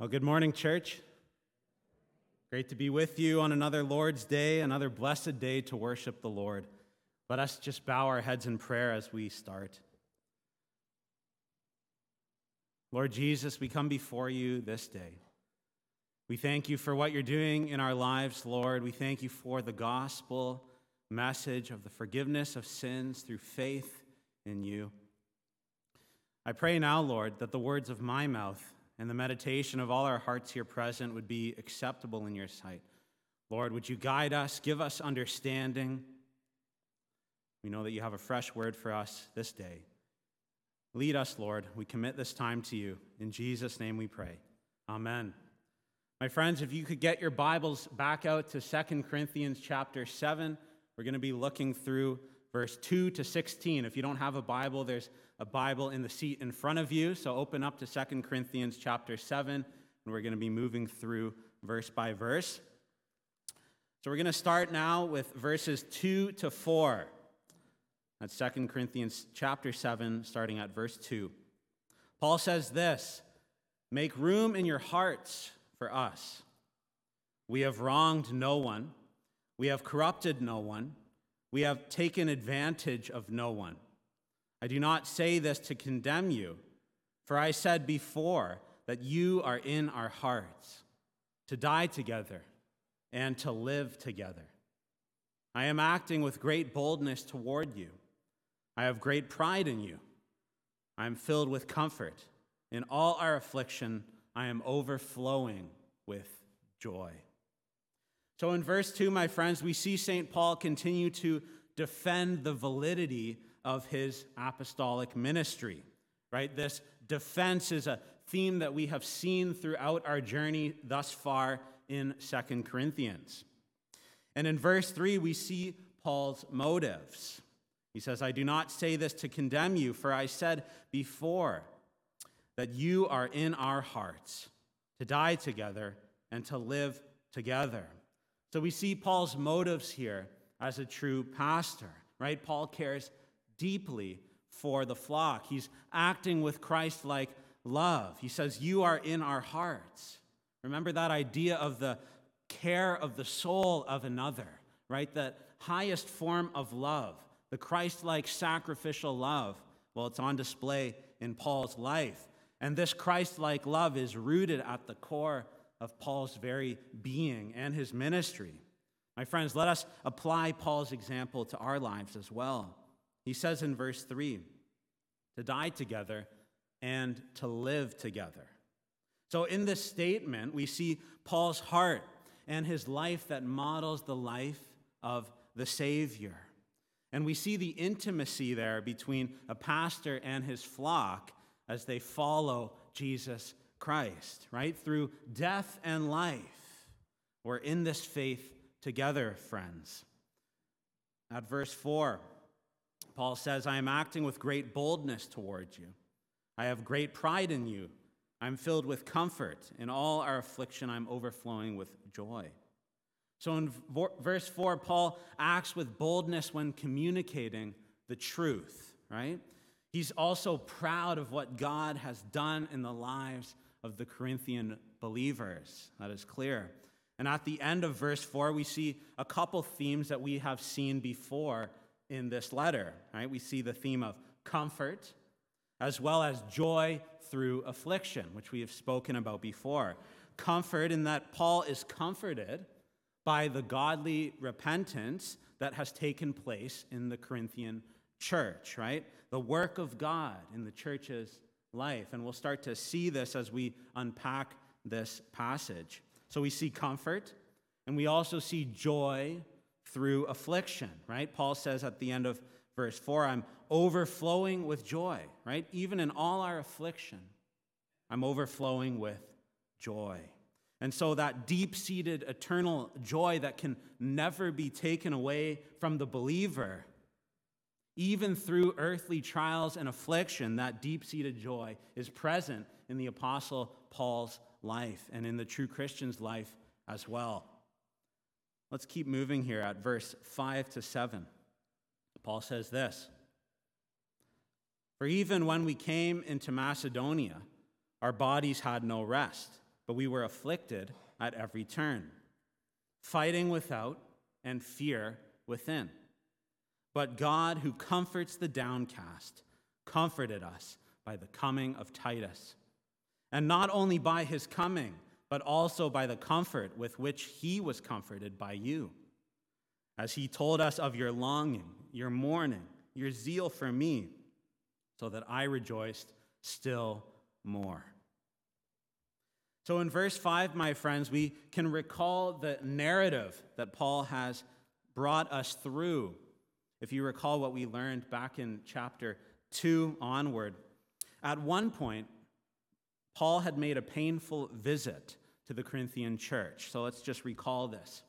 Well, good morning, church. Great to be with you on another Lord's Day, another blessed day to worship the Lord. Let us just bow our heads in prayer as we start. Lord Jesus, we come before you this day. We thank you for what you're doing in our lives, Lord. We thank you for the gospel message of the forgiveness of sins through faith in you. I pray now, Lord, that the words of my mouth and the meditation of all our hearts here present would be acceptable in your sight. Lord, would you guide us, give us understanding? We know that you have a fresh word for us this day. Lead us, Lord. We commit this time to you. In Jesus' name we pray. Amen. My friends, if you could get your Bibles back out to 2 Corinthians chapter 7, we're going to be looking through verse 2 to 16. If you don't have a Bible, there's a Bible in the seat in front of you. So open up to 2 Corinthians chapter 7, and we're going to be moving through verse by verse. So we're going to start now with verses 2 to 4. That's 2 Corinthians chapter 7, starting at verse 2. Paul says this Make room in your hearts for us. We have wronged no one, we have corrupted no one, we have taken advantage of no one. I do not say this to condemn you, for I said before that you are in our hearts, to die together and to live together. I am acting with great boldness toward you. I have great pride in you. I am filled with comfort. In all our affliction, I am overflowing with joy. So, in verse 2, my friends, we see St. Paul continue to defend the validity of his apostolic ministry, right? This defense is a theme that we have seen throughout our journey thus far in Second Corinthians. And in verse 3, we see Paul's motives. He says, I do not say this to condemn you, for I said before that you are in our hearts to die together and to live together. So we see Paul's motives here as a true pastor, right? Paul cares deeply for the flock. He's acting with Christ like love. He says, You are in our hearts. Remember that idea of the care of the soul of another, right? That highest form of love, the Christ like sacrificial love. Well, it's on display in Paul's life. And this Christ like love is rooted at the core of Paul's very being and his ministry. My friends, let us apply Paul's example to our lives as well. He says in verse 3 to die together and to live together. So, in this statement, we see Paul's heart and his life that models the life of the Savior. And we see the intimacy there between a pastor and his flock as they follow Jesus Christ, right? Through death and life. We're in this faith together, friends. At verse 4, Paul says, I am acting with great boldness towards you. I have great pride in you. I'm filled with comfort. In all our affliction, I'm overflowing with joy. So in verse 4, Paul acts with boldness when communicating the truth, right? He's also proud of what God has done in the lives of the Corinthian believers. That is clear. And at the end of verse 4, we see a couple themes that we have seen before in this letter, right? We see the theme of comfort as well as joy through affliction, which we have spoken about before. Comfort in that Paul is comforted by the godly repentance that has taken place in the Corinthian church, right? The work of God in the church's life. And we'll start to see this as we unpack this passage. So we see comfort, and we also see joy through affliction, right? Paul says at the end of verse 4, I'm overflowing with joy, right? Even in all our affliction, I'm overflowing with joy. And so that deep seated eternal joy that can never be taken away from the believer, even through earthly trials and affliction, that deep seated joy is present in the Apostle Paul's life and in the true Christian's life as well. Let's keep moving here at verse 5 to 7. Paul says this For even when we came into Macedonia, our bodies had no rest, but we were afflicted at every turn, fighting without and fear within. But God, who comforts the downcast, comforted us by the coming of Titus. And not only by his coming, but also by the comfort with which he was comforted by you. As he told us of your longing, your mourning, your zeal for me, so that I rejoiced still more. So, in verse 5, my friends, we can recall the narrative that Paul has brought us through. If you recall what we learned back in chapter 2 onward, at one point, Paul had made a painful visit to the Corinthian church. So let's just recall this.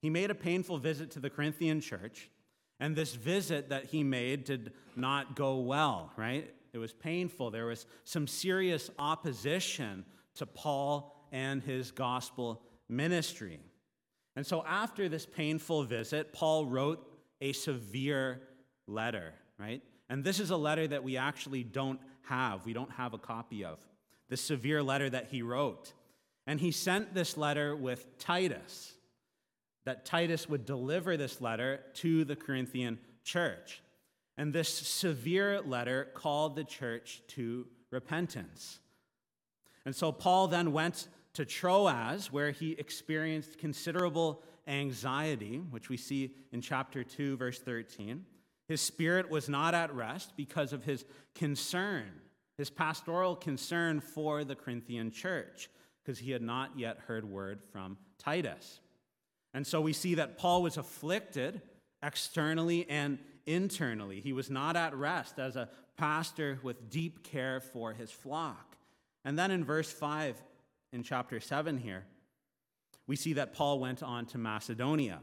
He made a painful visit to the Corinthian church, and this visit that he made did not go well, right? It was painful. There was some serious opposition to Paul and his gospel ministry. And so, after this painful visit, Paul wrote a severe letter, right? And this is a letter that we actually don't have. We don't have a copy of. The severe letter that he wrote. And he sent this letter with Titus, that Titus would deliver this letter to the Corinthian church. And this severe letter called the church to repentance. And so Paul then went to Troas, where he experienced considerable anxiety, which we see in chapter 2, verse 13. His spirit was not at rest because of his concern, his pastoral concern for the Corinthian church, because he had not yet heard word from Titus. And so we see that Paul was afflicted externally and internally. He was not at rest as a pastor with deep care for his flock. And then in verse 5 in chapter 7 here, we see that Paul went on to Macedonia,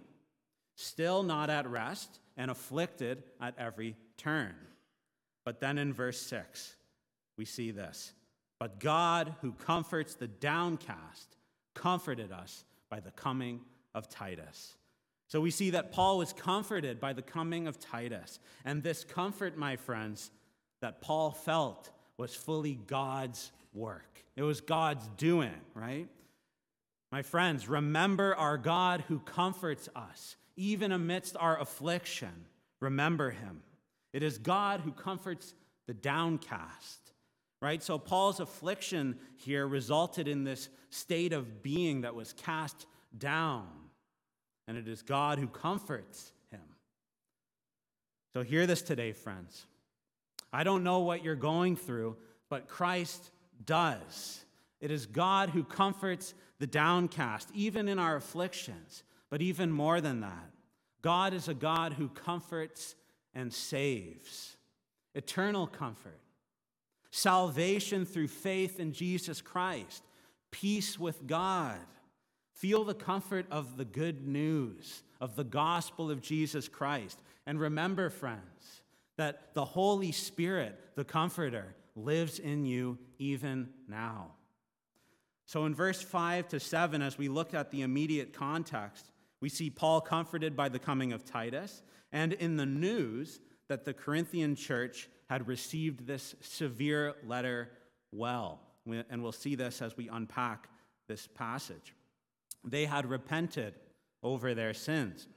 still not at rest and afflicted at every turn. But then in verse 6, we see this. But God, who comforts the downcast, comforted us by the coming of Titus. So we see that Paul was comforted by the coming of Titus. And this comfort, my friends, that Paul felt was fully God's work. It was God's doing, right? My friends, remember our God who comforts us, even amidst our affliction. Remember him. It is God who comforts the downcast, right? So Paul's affliction here resulted in this state of being that was cast down, and it is God who comforts him. So hear this today, friends. I don't know what you're going through, but Christ does. It is God who comforts the downcast, even in our afflictions. But even more than that, God is a God who comforts and saves. Eternal comfort, salvation through faith in Jesus Christ, peace with God. Feel the comfort of the good news of the gospel of Jesus Christ. And remember, friends, that the Holy Spirit, the Comforter, lives in you even now. So, in verse 5 to 7, as we look at the immediate context, we see Paul comforted by the coming of Titus, and in the news that the Corinthian church had received this severe letter well. And we'll see this as we unpack this passage. They had repented over their sins.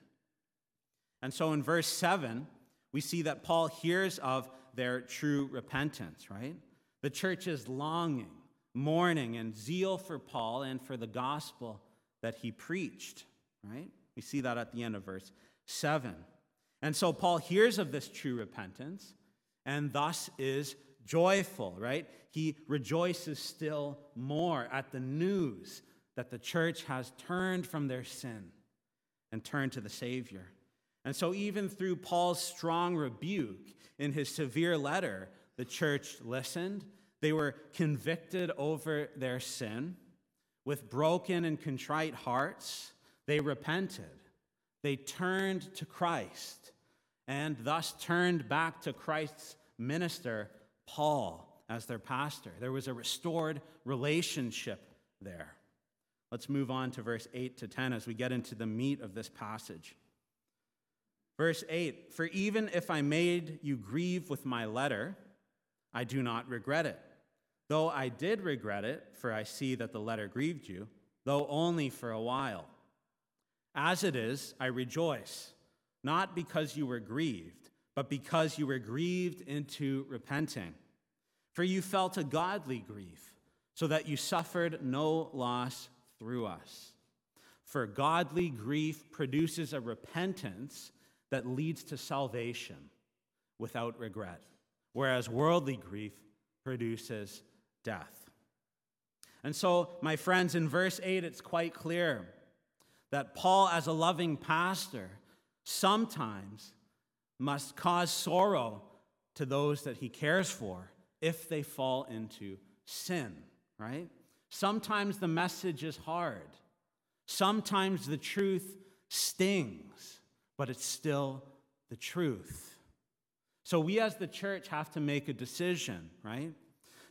And so in verse 7, we see that Paul hears of their true repentance, right? The church's longing, mourning, and zeal for Paul and for the gospel that he preached, right? We see that at the end of verse 7. And so Paul hears of this true repentance and thus is joyful, right? He rejoices still more at the news that the church has turned from their sin and turned to the Savior. And so, even through Paul's strong rebuke in his severe letter, the church listened. They were convicted over their sin. With broken and contrite hearts, they repented. They turned to Christ and thus turned back to Christ's minister, Paul, as their pastor. There was a restored relationship there. Let's move on to verse 8 to 10 as we get into the meat of this passage. Verse 8 For even if I made you grieve with my letter, I do not regret it, Though I did regret it, for I see that the letter grieved you, though only for a while. As it is, I rejoice, not because you were grieved, but because you were grieved into repenting. For you felt a godly grief, so that you suffered no loss through us. For godly grief produces a repentance that leads to salvation without regret, whereas worldly grief produces death. And so, my friends, in verse 8, it's quite clear that Paul, as a loving pastor, sometimes must cause sorrow to those that he cares for if they fall into sin, right? Sometimes the message is hard. Sometimes the truth stings, but it's still the truth. So we as the church have to make a decision, right?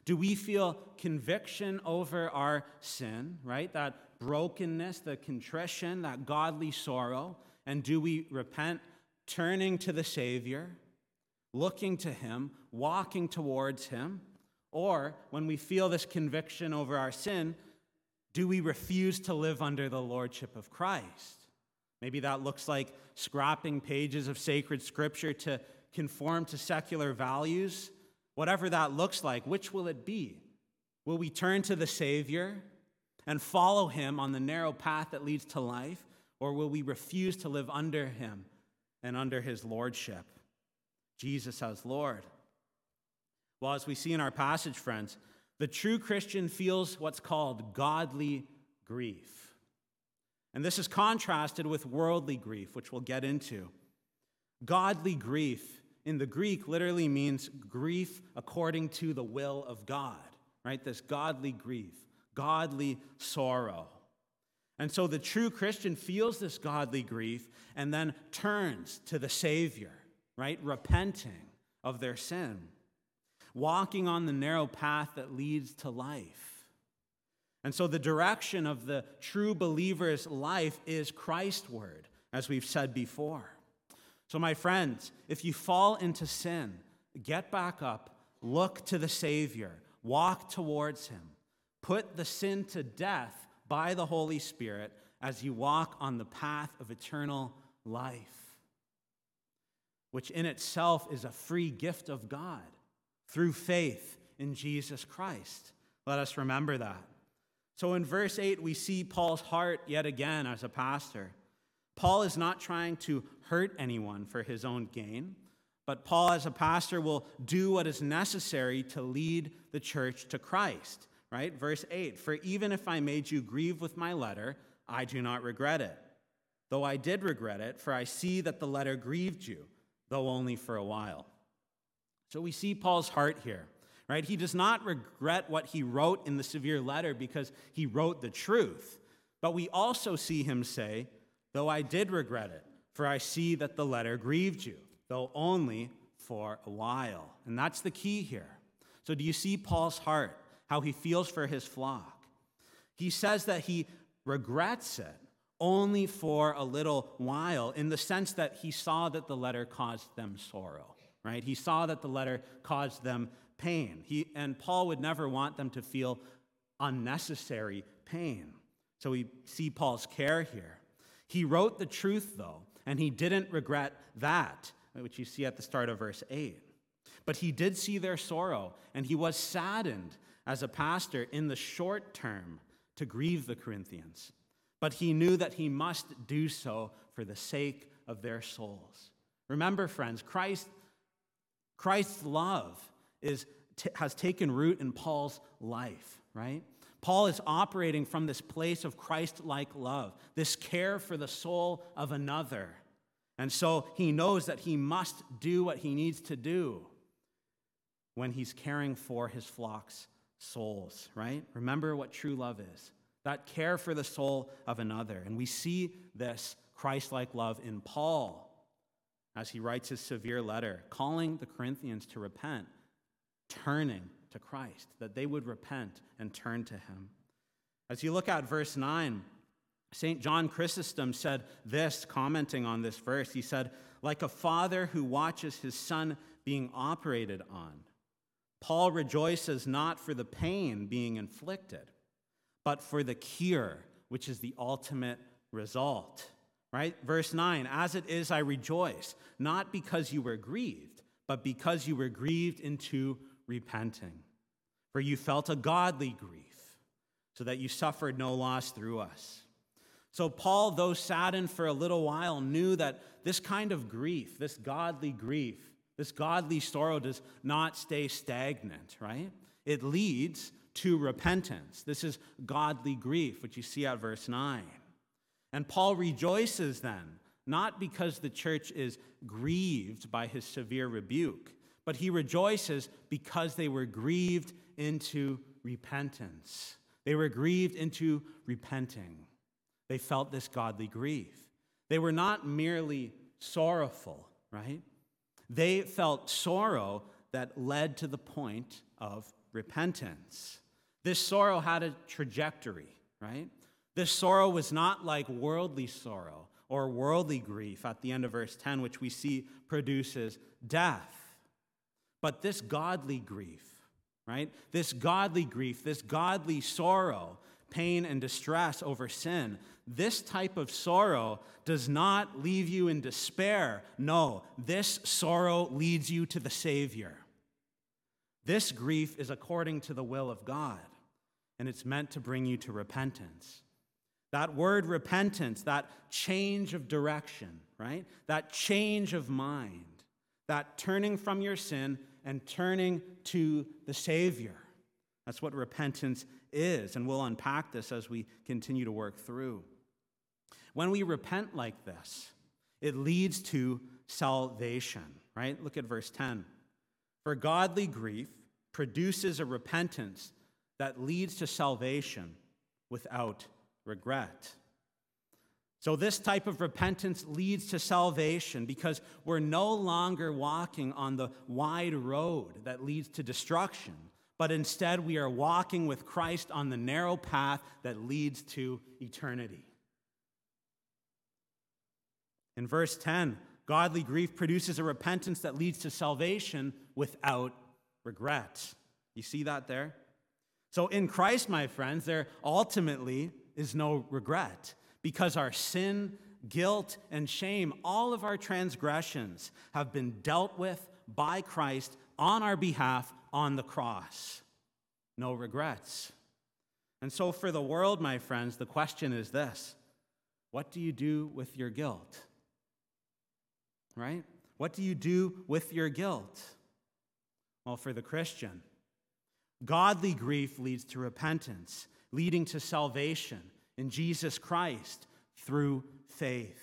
Do we feel conviction over our sin, right? That brokenness, the contrition, that godly sorrow? And do we repent, turning to the Savior, looking to Him, walking towards Him? Or when we feel this conviction over our sin, do we refuse to live under the lordship of Christ? Maybe that looks like scrapping pages of sacred scripture to conform to secular values. Whatever that looks like, which will it be? Will we turn to the Savior and follow him on the narrow path that leads to life? Or will we refuse to live under him and under his lordship? Jesus as Lord. Well, as we see in our passage, friends, the true Christian feels what's called godly grief. And this is contrasted with worldly grief, which we'll get into. Godly grief in the Greek literally means grief according to the will of God, right? This godly grief, godly sorrow. And so the true Christian feels this godly grief and then turns to the Savior, right? Repenting of their sin walking on the narrow path that leads to life. And so, the direction of the true believer's life is Christward, as we've said before. So, my friends, if you fall into sin, get back up, look to the Savior, walk towards Him, put the sin to death by the Holy Spirit as you walk on the path of eternal life, which in itself is a free gift of God through faith in Jesus Christ. Let us remember that. So in verse 8, we see Paul's heart yet again as a pastor. Paul is not trying to hurt anyone for his own gain, but Paul, as a pastor, will do what is necessary to lead the church to Christ. Right? Verse 8 For even if I made you grieve with my letter, I do not regret it. Though I did regret it, for I see that the letter grieved you, though only for a while. So we see Paul's heart here, right? He does not regret what he wrote in the severe letter because he wrote the truth. But we also see him say, Though I did regret it, for I see that the letter grieved you, though only for a while. And that's the key here. So, do you see Paul's heart, how he feels for his flock? He says that he regrets it only for a little while, in the sense that he saw that the letter caused them sorrow right? He saw that the letter caused them pain. He, and Paul would never want them to feel unnecessary pain. So we see Paul's care here. He wrote the truth, though, and he didn't regret that, which you see at the start of verse 8. But he did see their sorrow, and he was saddened as a pastor in the short term to grieve the Corinthians. But he knew that he must do so for the sake of their souls. Remember, friends, Christ Christ's love is, t- has taken root in Paul's life, right? Paul is operating from this place of Christ like love, this care for the soul of another. And so he knows that he must do what he needs to do when he's caring for his flock's souls, right? Remember what true love is that care for the soul of another. And we see this Christ like love in Paul as he writes his severe letter, calling the Corinthians to repent, turning to Christ, that they would repent and turn to him. As you look at verse 9, St. John Chrysostom said this, commenting on this verse. He said, Like a father who watches his son being operated on, Paul rejoices not for the pain being inflicted, but for the cure, which is the ultimate result. Right? Verse 9, as it is, I rejoice, not because you were grieved, but because you were grieved into repenting. For you felt a godly grief, so that you suffered no loss through us. So, Paul, though saddened for a little while, knew that this kind of grief, this godly grief, this godly sorrow does not stay stagnant, right? It leads to repentance. This is godly grief, which you see at verse 9. And Paul rejoices then, not because the church is grieved by his severe rebuke, but he rejoices because they were grieved into repentance. They were grieved into repenting. They felt this godly grief. They were not merely sorrowful, right? They felt sorrow that led to the point of repentance. This sorrow had a trajectory, right? This sorrow was not like worldly sorrow or worldly grief at the end of verse 10, which we see produces death. But this godly grief, right? This godly grief, this godly sorrow, pain, and distress over sin, this type of sorrow does not leave you in despair. No, this sorrow leads you to the Savior. This grief is according to the will of God, and it's meant to bring you to repentance. That word repentance, that change of direction, right? That change of mind, that turning from your sin and turning to the Savior. That's what repentance is, and we'll unpack this as we continue to work through. When we repent like this, it leads to salvation, right? Look at verse 10. For godly grief produces a repentance that leads to salvation without regret. So, this type of repentance leads to salvation because we're no longer walking on the wide road that leads to destruction, but instead we are walking with Christ on the narrow path that leads to eternity. In verse 10, godly grief produces a repentance that leads to salvation without regret. You see that there? So in Christ, my friends, there ultimately is no regret because our sin, guilt, and shame, all of our transgressions have been dealt with by Christ on our behalf on the cross. No regrets. And so, for the world, my friends, the question is this What do you do with your guilt? right? What do you do with your guilt? Well, for the Christian, godly grief leads to repentance, leading to salvation in Jesus Christ through faith.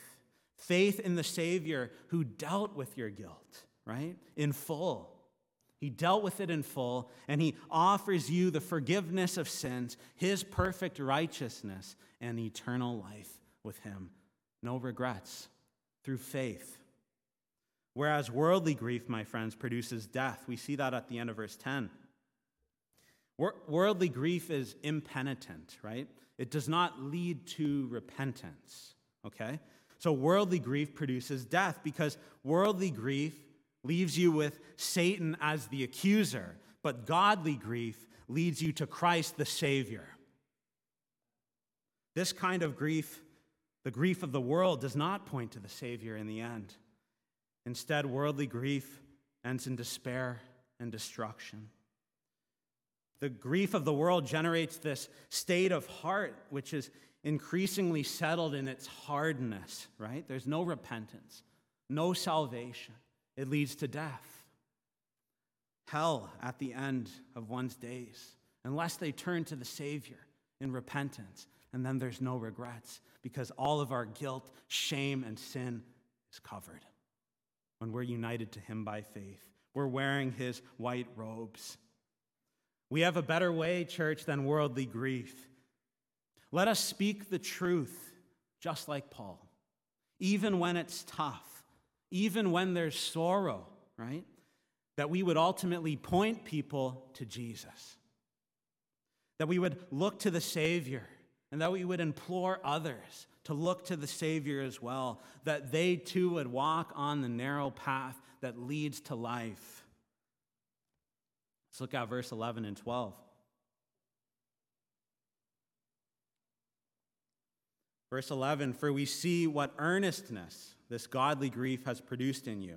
Faith in the Savior who dealt with your guilt, right? In full. He dealt with it in full, and He offers you the forgiveness of sins, His perfect righteousness, and eternal life with Him. No regrets through faith. Whereas worldly grief, my friends, produces death. We see that at the end of verse 10. Worldly grief is impenitent, right? It does not lead to repentance, okay? So worldly grief produces death because worldly grief leaves you with Satan as the accuser, but godly grief leads you to Christ the Savior. This kind of grief, the grief of the world, does not point to the Savior in the end. Instead, worldly grief ends in despair and destruction. The grief of the world generates this state of heart which is increasingly settled in its hardness, right? There's no repentance, no salvation. It leads to death. Hell at the end of one's days, unless they turn to the Savior in repentance. And then there's no regrets because all of our guilt, shame, and sin is covered when we're united to Him by faith. We're wearing His white robes. We have a better way, church, than worldly grief. Let us speak the truth, just like Paul, even when it's tough, even when there's sorrow, right? That we would ultimately point people to Jesus. That we would look to the Savior and that we would implore others to look to the Savior as well, that they too would walk on the narrow path that leads to life. Let's look at verse 11 and 12. Verse 11 For we see what earnestness this godly grief has produced in you,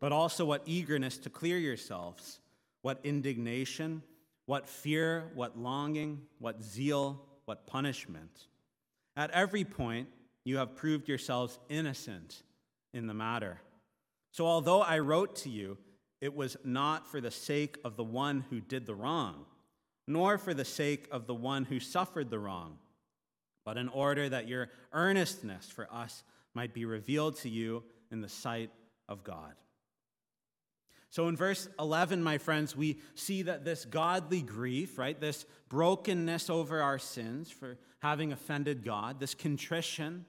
but also what eagerness to clear yourselves, what indignation, what fear, what longing, what zeal, what punishment. At every point, you have proved yourselves innocent in the matter. So, although I wrote to you, it was not for the sake of the one who did the wrong, nor for the sake of the one who suffered the wrong, but in order that your earnestness for us might be revealed to you in the sight of God. So in verse 11, my friends, we see that this godly grief, right, this brokenness over our sins for having offended God, this contrition,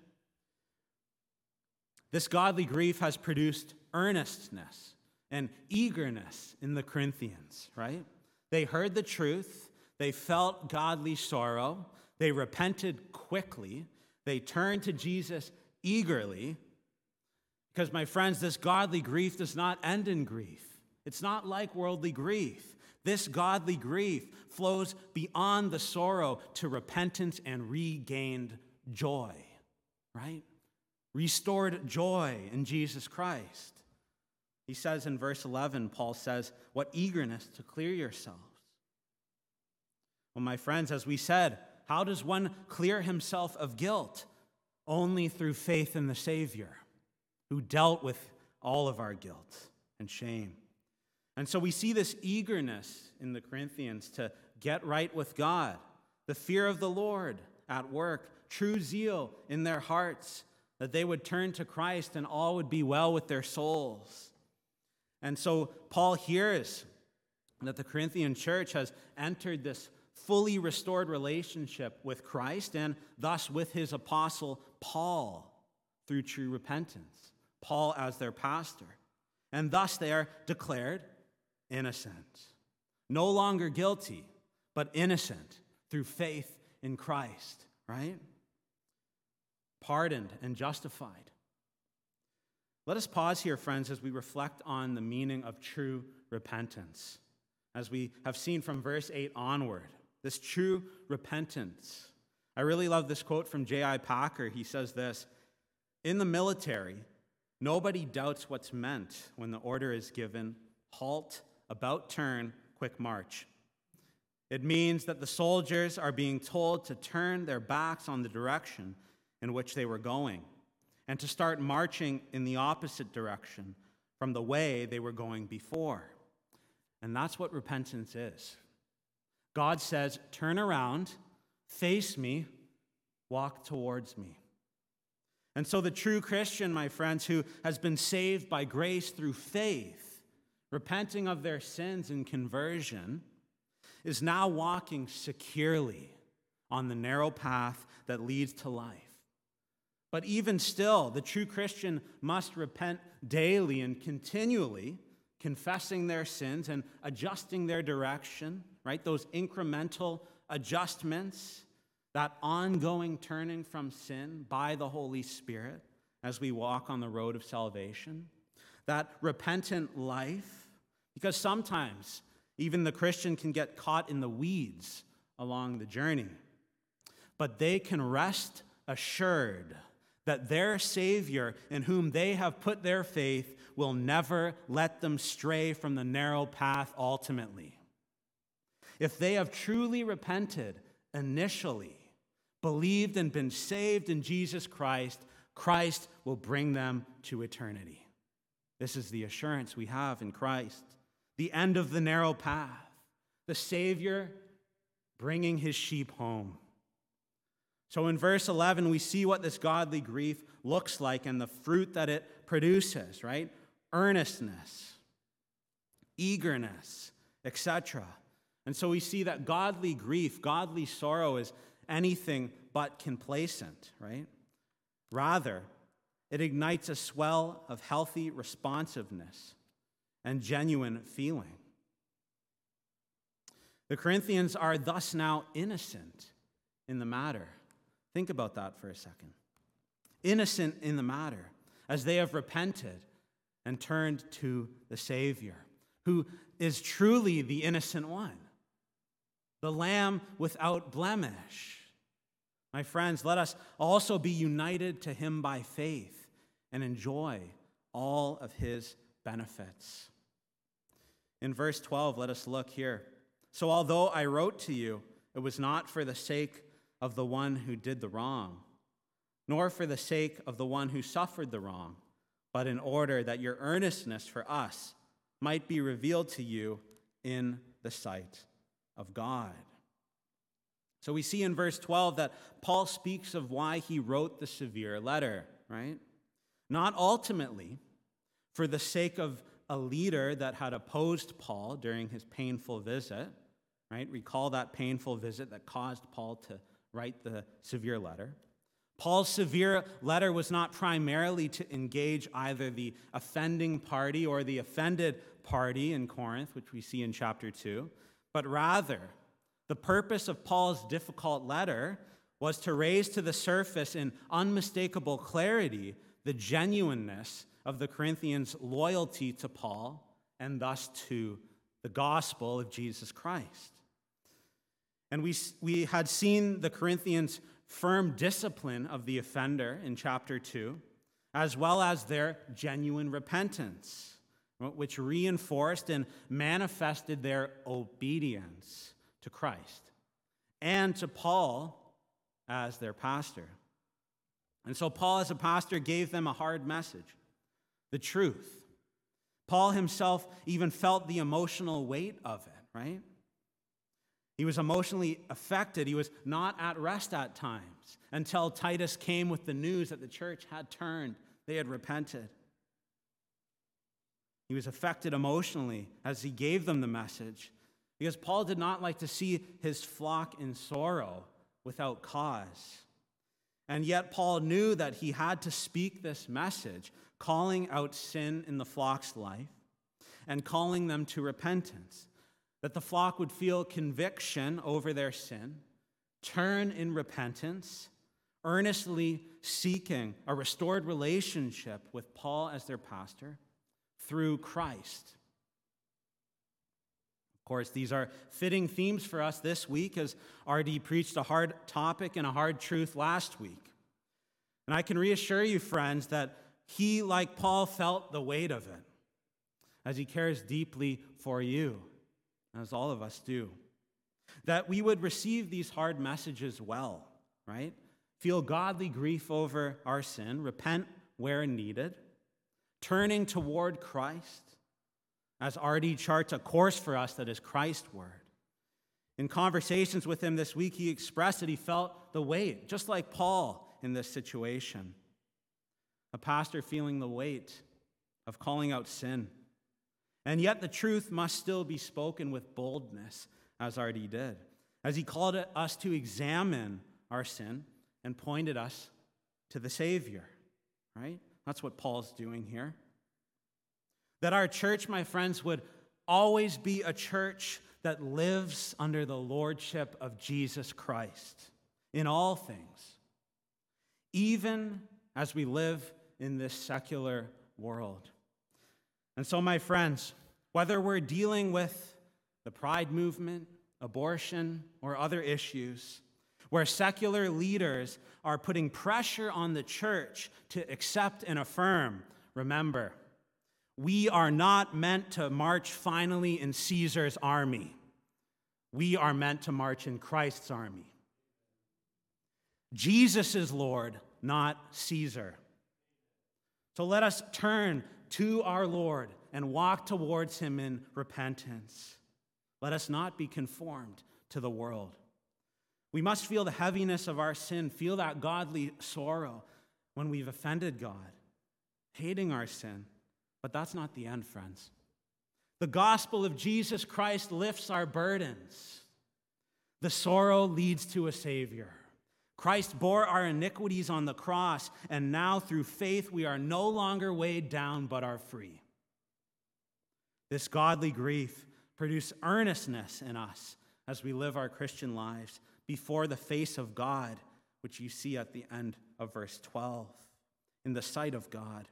this godly grief has produced earnestness and eagerness in the Corinthians, right? They heard the truth, they felt godly sorrow, they repented quickly, they turned to Jesus eagerly. Because, my friends, this godly grief does not end in grief. It's not like worldly grief. This godly grief flows beyond the sorrow to repentance and regained joy, right? Restored joy in Jesus Christ. He says in verse 11, Paul says, What eagerness to clear yourselves. Well, my friends, as we said, how does one clear himself of guilt? Only through faith in the Savior, who dealt with all of our guilt and shame. And so we see this eagerness in the Corinthians to get right with God, the fear of the Lord at work, true zeal in their hearts, that they would turn to Christ and all would be well with their souls. And so Paul hears that the Corinthian church has entered this fully restored relationship with Christ and thus with his apostle Paul through true repentance, Paul as their pastor. And thus they are declared innocent. No longer guilty, but innocent through faith in Christ, right? Pardoned and justified. Let us pause here, friends, as we reflect on the meaning of true repentance. As we have seen from verse 8 onward, this true repentance. I really love this quote from J.I. Packer. He says this In the military, nobody doubts what's meant when the order is given halt, about turn, quick march. It means that the soldiers are being told to turn their backs on the direction in which they were going and to start marching in the opposite direction from the way they were going before. And that's what repentance is. God says, Turn around, face me, walk towards me. And so, the true Christian, my friends, who has been saved by grace through faith, repenting of their sins and conversion, is now walking securely on the narrow path that leads to life. But even still, the true Christian must repent daily and continually, confessing their sins and adjusting their direction, right? Those incremental adjustments, that ongoing turning from sin by the Holy Spirit as we walk on the road of salvation, that repentant life, because sometimes even the Christian can get caught in the weeds along the journey. But they can rest assured that their Savior, in whom they have put their faith, will never let them stray from the narrow path ultimately. If they have truly repented initially, believed and been saved in Jesus Christ, Christ will bring them to eternity. This is the assurance we have in Christ. The end of the narrow path, the Savior bringing his sheep home. So in verse 11, we see what this godly grief looks like and the fruit that it produces, right? Earnestness, eagerness, etc. And so we see that godly grief, godly sorrow is anything but complacent, right? Rather, it ignites a swell of healthy responsiveness and genuine feeling. The Corinthians are thus now innocent in the matter. Think about that for a second. Innocent in the matter, as they have repented and turned to the Savior, who is truly the innocent one, the lamb without blemish. My friends, let us also be united to him by faith and enjoy all of his benefits. In verse 12, let us look here. So, although I wrote to you, it was not for the sake of the one who did the wrong, nor for the sake of the one who suffered the wrong, but in order that your earnestness for us might be revealed to you in the sight of God. So we see in verse 12 that Paul speaks of why he wrote the severe letter, right? Not ultimately for the sake of a leader that had opposed Paul during his painful visit, right? Recall that painful visit that caused Paul to write the severe letter. Paul's severe letter was not primarily to engage either the offending party or the offended party in Corinth, which we see in chapter 2, but rather the purpose of Paul's difficult letter was to raise to the surface in unmistakable clarity the genuineness of the Corinthians' loyalty to Paul and thus to the gospel of Jesus Christ. And we, we had seen the Corinthians' firm discipline of the offender in chapter 2, as well as their genuine repentance, which reinforced and manifested their obedience to Christ and to Paul as their pastor. And so, Paul, as a pastor, gave them a hard message the truth. Paul himself even felt the emotional weight of it, right? He was emotionally affected. He was not at rest at times until Titus came with the news that the church had turned, they had repented. He was affected emotionally as he gave them the message because Paul did not like to see his flock in sorrow without cause. And yet, Paul knew that he had to speak this message, calling out sin in the flock's life and calling them to repentance, that the flock would feel conviction over their sin, turn in repentance, earnestly seeking a restored relationship with Paul as their pastor through Christ Of course, these are fitting themes for us this week as RD preached a hard topic and a hard truth last week. And I can reassure you, friends, that he, like Paul, felt the weight of it as he cares deeply for you, as all of us do. That we would receive these hard messages well, right? Feel godly grief over our sin, repent where needed, turning toward Christ, as RD charts a course for us that is Christward. In conversations with him this week, he expressed that he felt the weight, just like Paul in this situation. A pastor feeling the weight of calling out sin. And yet the truth must still be spoken with boldness, as RD did, as he called us to examine our sin and pointed us to the Savior, right? That's what Paul's doing here. That our church, my friends, would always be a church that lives under the lordship of Jesus Christ in all things, even as we live in this secular world. And so, my friends, whether we're dealing with the pride movement, abortion, or other issues, where secular leaders are putting pressure on the church to accept and affirm, remember, we are not meant to march finally in Caesar's army. We are meant to march in Christ's army. Jesus is Lord, not Caesar. So let us turn to our Lord and walk towards him in repentance. Let us not be conformed to the world. We must feel the heaviness of our sin, feel that godly sorrow when we've offended God, hating our sin. But that's not the end, friends. The gospel of Jesus Christ lifts our burdens. The sorrow leads to a Savior. Christ bore our iniquities on the cross, and now through faith we are no longer weighed down but are free. This godly grief produces earnestness in us as we live our Christian lives before the face of God, which you see at the end of verse 12, in the sight of God.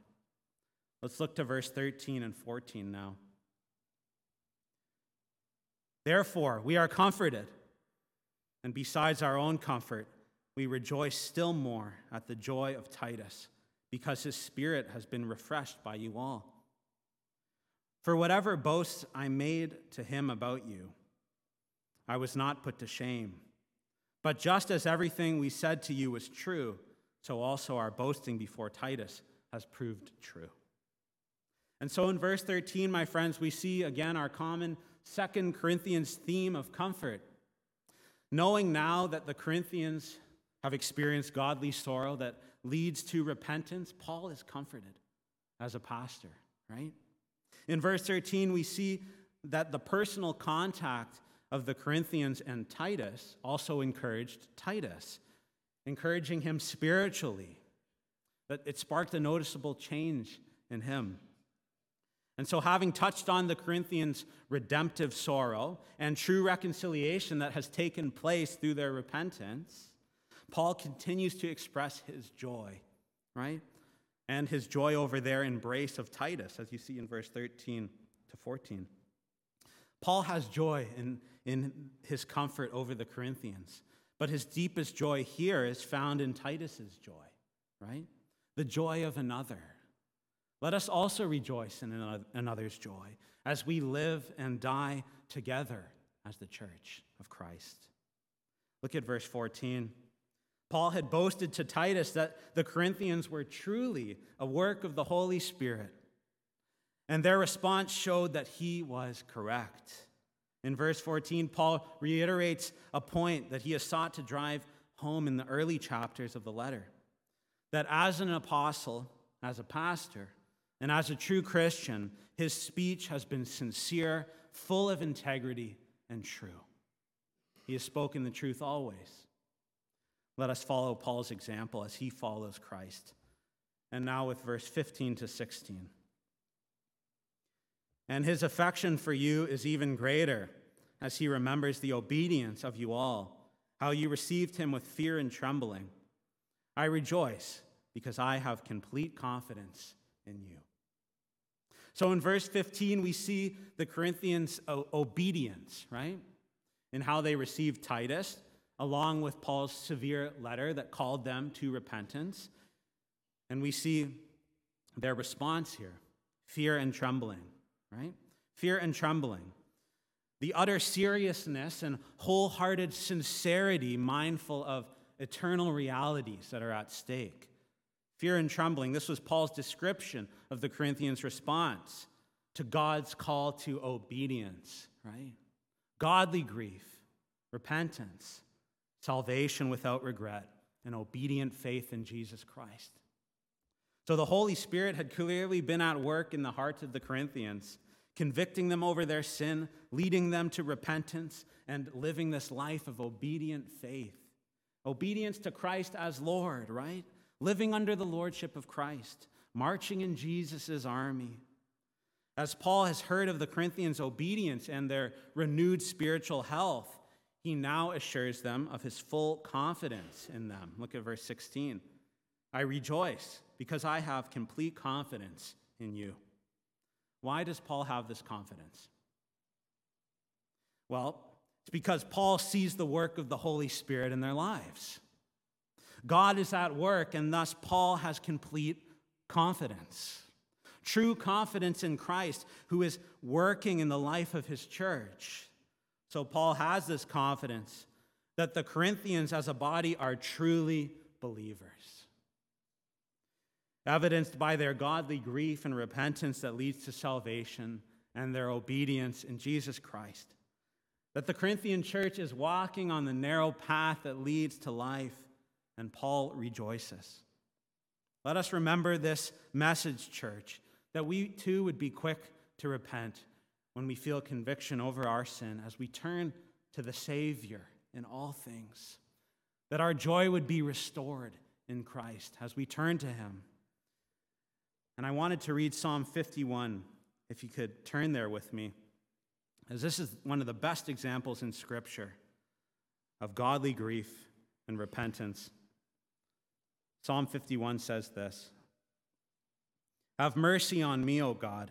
Let's look to verse 13 and 14 now. Therefore, we are comforted, and besides our own comfort, we rejoice still more at the joy of Titus, because his spirit has been refreshed by you all. For whatever boasts I made to him about you, I was not put to shame. But just as everything we said to you was true, so also our boasting before Titus has proved true. And so in verse 13, my friends, we see again our common Second Corinthians theme of comfort. Knowing now that the Corinthians have experienced godly sorrow that leads to repentance, Paul is comforted as a pastor, right? In verse 13, we see that the personal contact of the Corinthians and Titus also encouraged Titus, encouraging him spiritually. That it sparked a noticeable change in him. And so, having touched on the Corinthians' redemptive sorrow and true reconciliation that has taken place through their repentance, Paul continues to express his joy, right? And his joy over their embrace of Titus, as you see in verse 13 to 14. Paul has joy in, in his comfort over the Corinthians, but his deepest joy here is found in Titus's joy, right? The joy of another let us also rejoice in another's joy as we live and die together as the church of Christ. Look at verse 14. Paul had boasted to Titus that the Corinthians were truly a work of the Holy Spirit, and their response showed that he was correct. In verse 14, Paul reiterates a point that he has sought to drive home in the early chapters of the letter that as an apostle, as a pastor, and as a true Christian, his speech has been sincere, full of integrity, and true. He has spoken the truth always. Let us follow Paul's example as he follows Christ. And now with verse 15 to 16. And his affection for you is even greater as he remembers the obedience of you all, how you received him with fear and trembling. I rejoice because I have complete confidence in you. So in verse 15, we see the Corinthians' obedience, right? In how they received Titus, along with Paul's severe letter that called them to repentance. And we see their response here fear and trembling, right? Fear and trembling. The utter seriousness and wholehearted sincerity, mindful of eternal realities that are at stake. Fear and trembling. This was Paul's description of the Corinthians' response to God's call to obedience, right? Godly grief, repentance, salvation without regret, and obedient faith in Jesus Christ. So the Holy Spirit had clearly been at work in the hearts of the Corinthians, convicting them over their sin, leading them to repentance, and living this life of obedient faith. Obedience to Christ as Lord, right? living under the lordship of Christ, marching in Jesus' army. As Paul has heard of the Corinthians' obedience and their renewed spiritual health, he now assures them of his full confidence in them. Look at verse 16. I rejoice because I have complete confidence in you. Why does Paul have this confidence? Well, it's because Paul sees the work of the Holy Spirit in their lives. God is at work, and thus Paul has complete confidence. True confidence in Christ, who is working in the life of his church. So, Paul has this confidence that the Corinthians as a body are truly believers. Evidenced by their godly grief and repentance that leads to salvation and their obedience in Jesus Christ. That the Corinthian church is walking on the narrow path that leads to life and Paul rejoices. Let us remember this message, church, that we too would be quick to repent when we feel conviction over our sin as we turn to the Savior in all things. That our joy would be restored in Christ as we turn to Him. And I wanted to read Psalm 51, if you could turn there with me, as this is one of the best examples in Scripture of godly grief and repentance. Psalm 51 says this Have mercy on me, O God,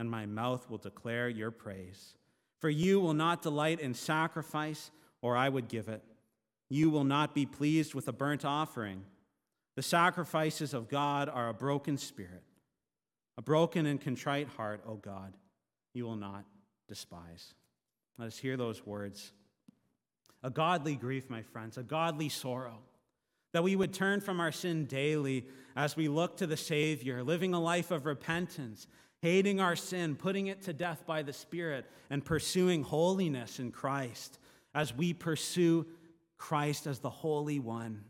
and my mouth will declare your praise. For you will not delight in sacrifice, or I would give it. You will not be pleased with a burnt offering. The sacrifices of God are a broken spirit, a broken and contrite heart, O God, you will not despise. Let us hear those words. A godly grief, my friends, a godly sorrow, that we would turn from our sin daily as we look to the Savior, living a life of repentance hating our sin, putting it to death by the Spirit, and pursuing holiness in Christ as we pursue Christ as the Holy One.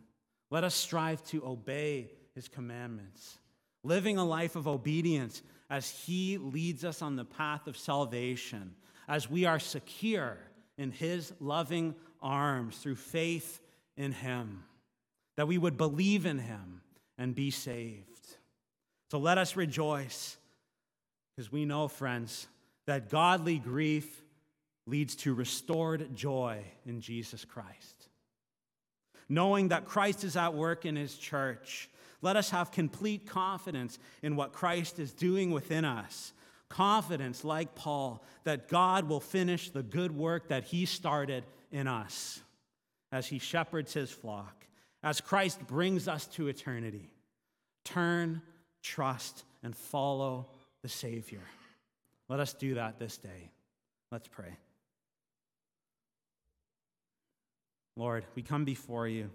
Let us strive to obey His commandments, living a life of obedience as He leads us on the path of salvation, as we are secure in His loving arms through faith in Him, that we would believe in Him and be saved. So let us rejoice because we know, friends, that godly grief leads to restored joy in Jesus Christ. Knowing that Christ is at work in his church, let us have complete confidence in what Christ is doing within us. Confidence, like Paul, that God will finish the good work that he started in us as he shepherds his flock, as Christ brings us to eternity. Turn, trust, and follow the Savior. Let us do that this day. Let's pray. Lord, we come before you.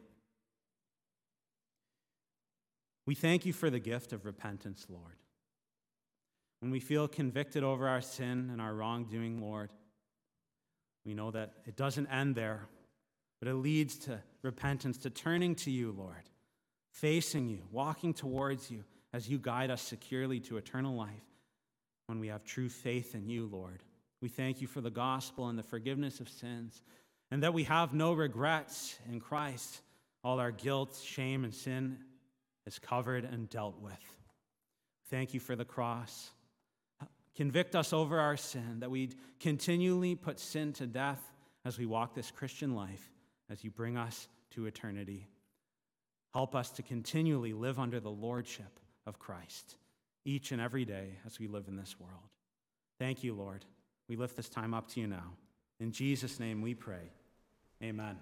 We thank you for the gift of repentance, Lord. When we feel convicted over our sin and our wrongdoing, Lord, we know that it doesn't end there, but it leads to repentance, to turning to you, Lord, facing you, walking towards you as you guide us securely to eternal life when we have true faith in you, Lord. We thank you for the gospel and the forgiveness of sins, and that we have no regrets in Christ. All our guilt, shame, and sin is covered and dealt with. Thank you for the cross. Convict us over our sin, that we continually put sin to death as we walk this Christian life, as you bring us to eternity. Help us to continually live under the lordship of Christ each and every day as we live in this world. Thank you, Lord. We lift this time up to you now. In Jesus' name we pray. Amen.